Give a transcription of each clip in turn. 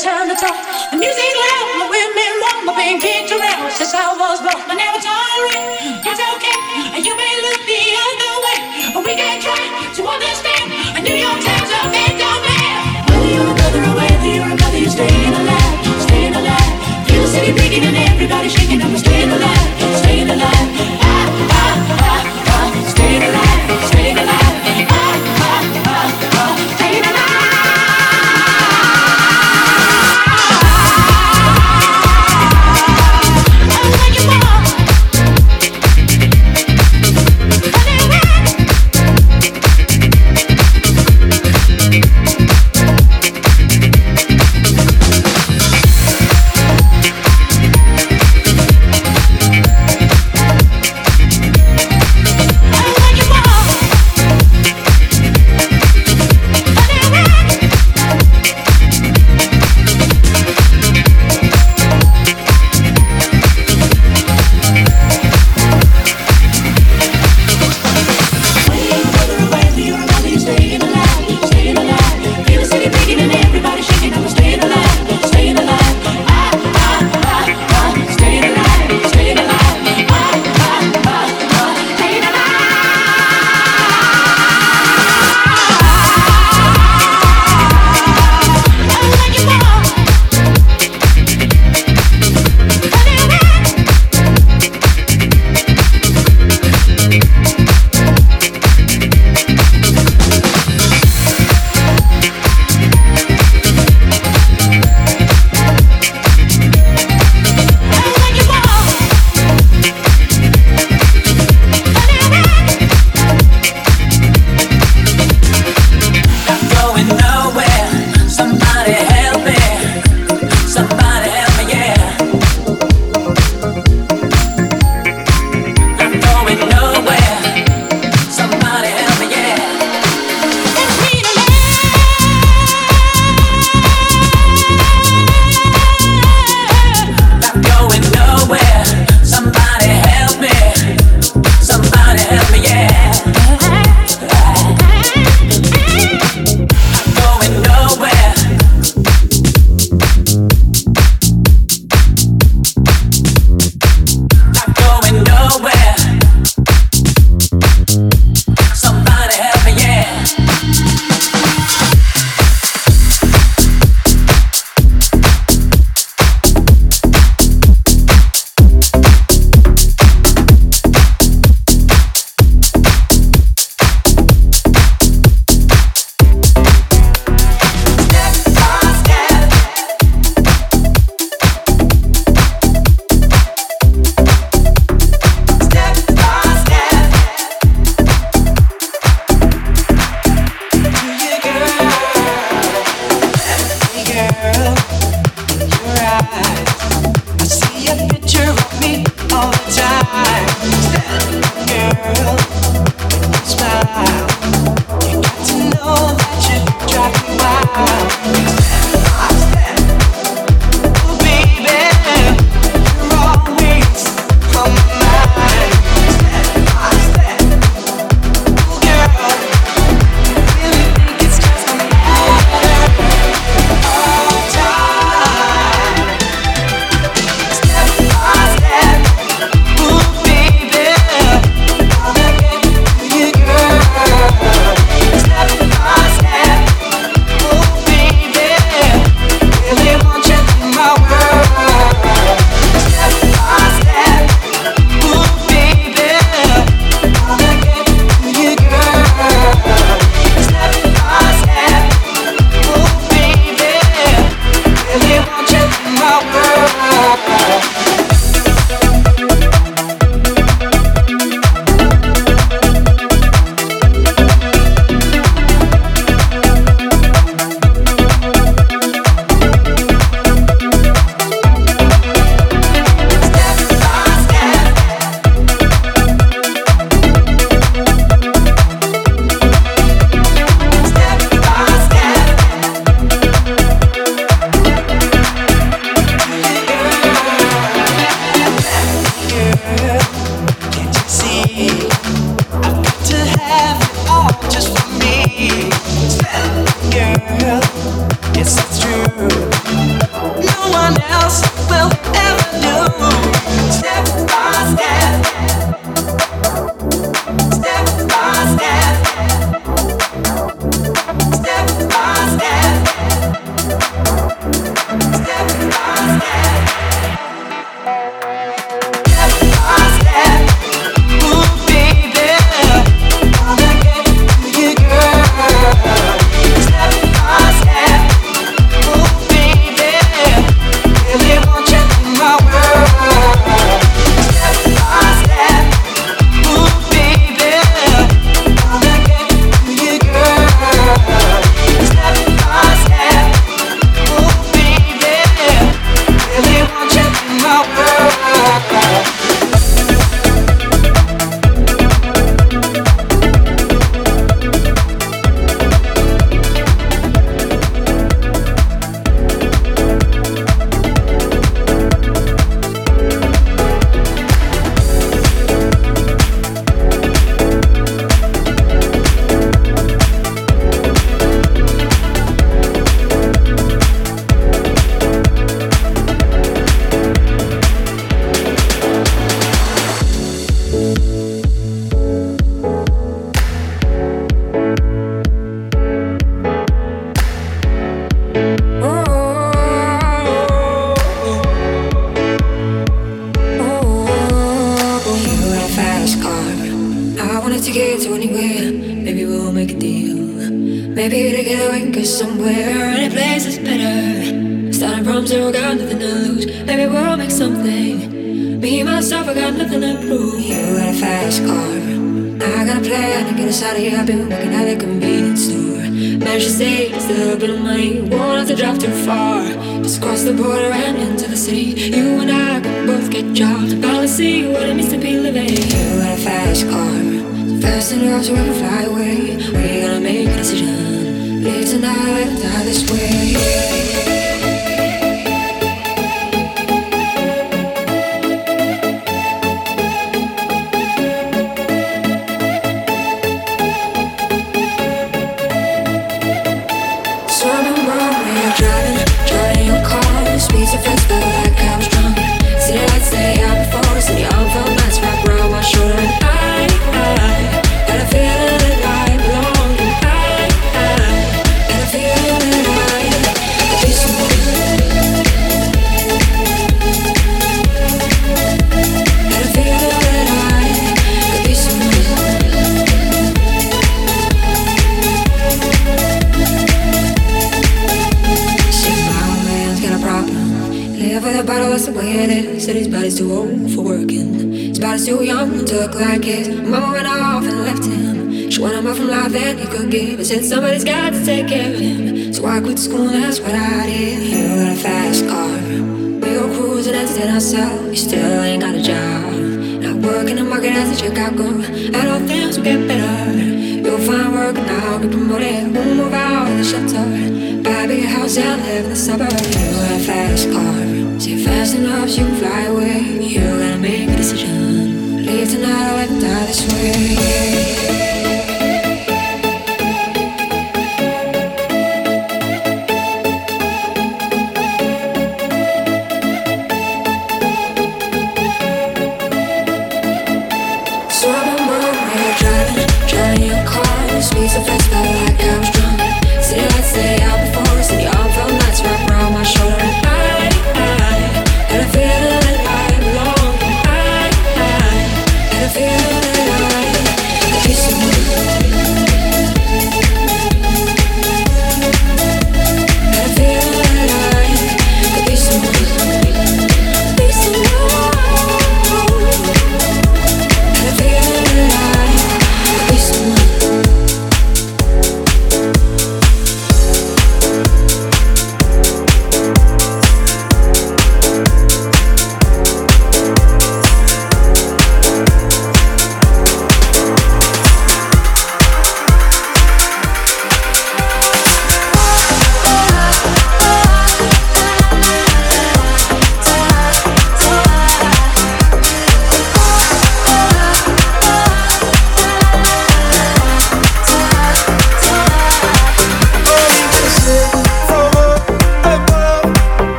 time to talk. The music loud, my women want my being kicked around since I was born. I never tolerate, it's okay. And you may look the other way, but we can try to understand. A New York Times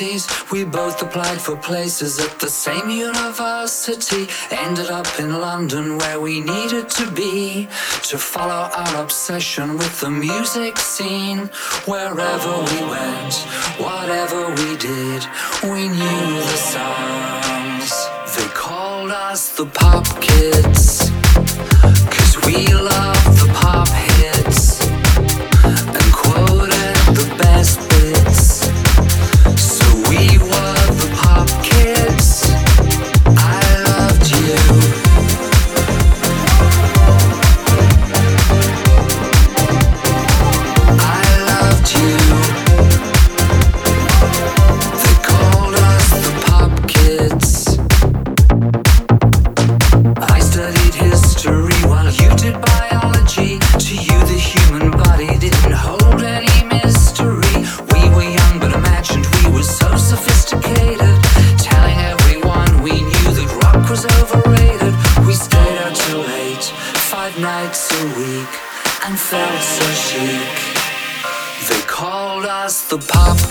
universities. We both applied for places at the same university. Ended up in London where we needed to be to follow our obsession with the music scene. Wherever we went, whatever we did, we knew the songs. They called us the pop kids, cause we loved the pop hits. the pop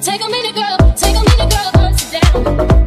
Take a minute, girl. Take a minute, girl. Hunts down.